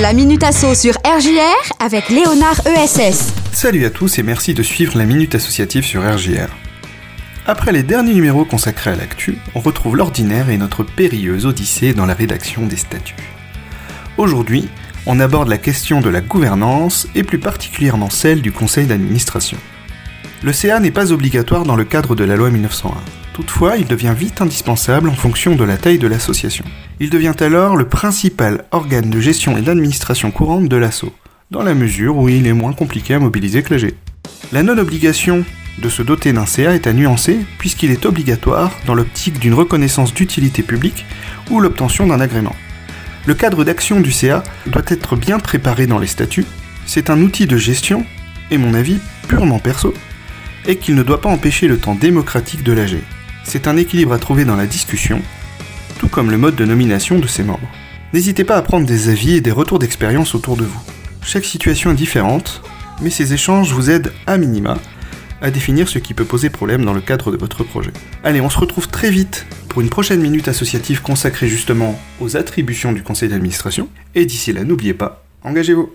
La Minute Asso sur RJR avec Léonard ESS. Salut à tous et merci de suivre la Minute Associative sur RJR. Après les derniers numéros consacrés à l'actu, on retrouve l'ordinaire et notre périlleuse odyssée dans la rédaction des statuts. Aujourd'hui, on aborde la question de la gouvernance et plus particulièrement celle du conseil d'administration. Le CA n'est pas obligatoire dans le cadre de la loi 1901. Toutefois, il devient vite indispensable en fonction de la taille de l'association. Il devient alors le principal organe de gestion et d'administration courante de l'assaut, dans la mesure où il est moins compliqué à mobiliser que l'AG. La non-obligation de se doter d'un CA est à nuancer puisqu'il est obligatoire dans l'optique d'une reconnaissance d'utilité publique ou l'obtention d'un agrément. Le cadre d'action du CA doit être bien préparé dans les statuts, c'est un outil de gestion, et mon avis purement perso, et qu'il ne doit pas empêcher le temps démocratique de l'AG. C'est un équilibre à trouver dans la discussion, tout comme le mode de nomination de ses membres. N'hésitez pas à prendre des avis et des retours d'expérience autour de vous. Chaque situation est différente, mais ces échanges vous aident à minima à définir ce qui peut poser problème dans le cadre de votre projet. Allez, on se retrouve très vite pour une prochaine minute associative consacrée justement aux attributions du conseil d'administration. Et d'ici là, n'oubliez pas, engagez-vous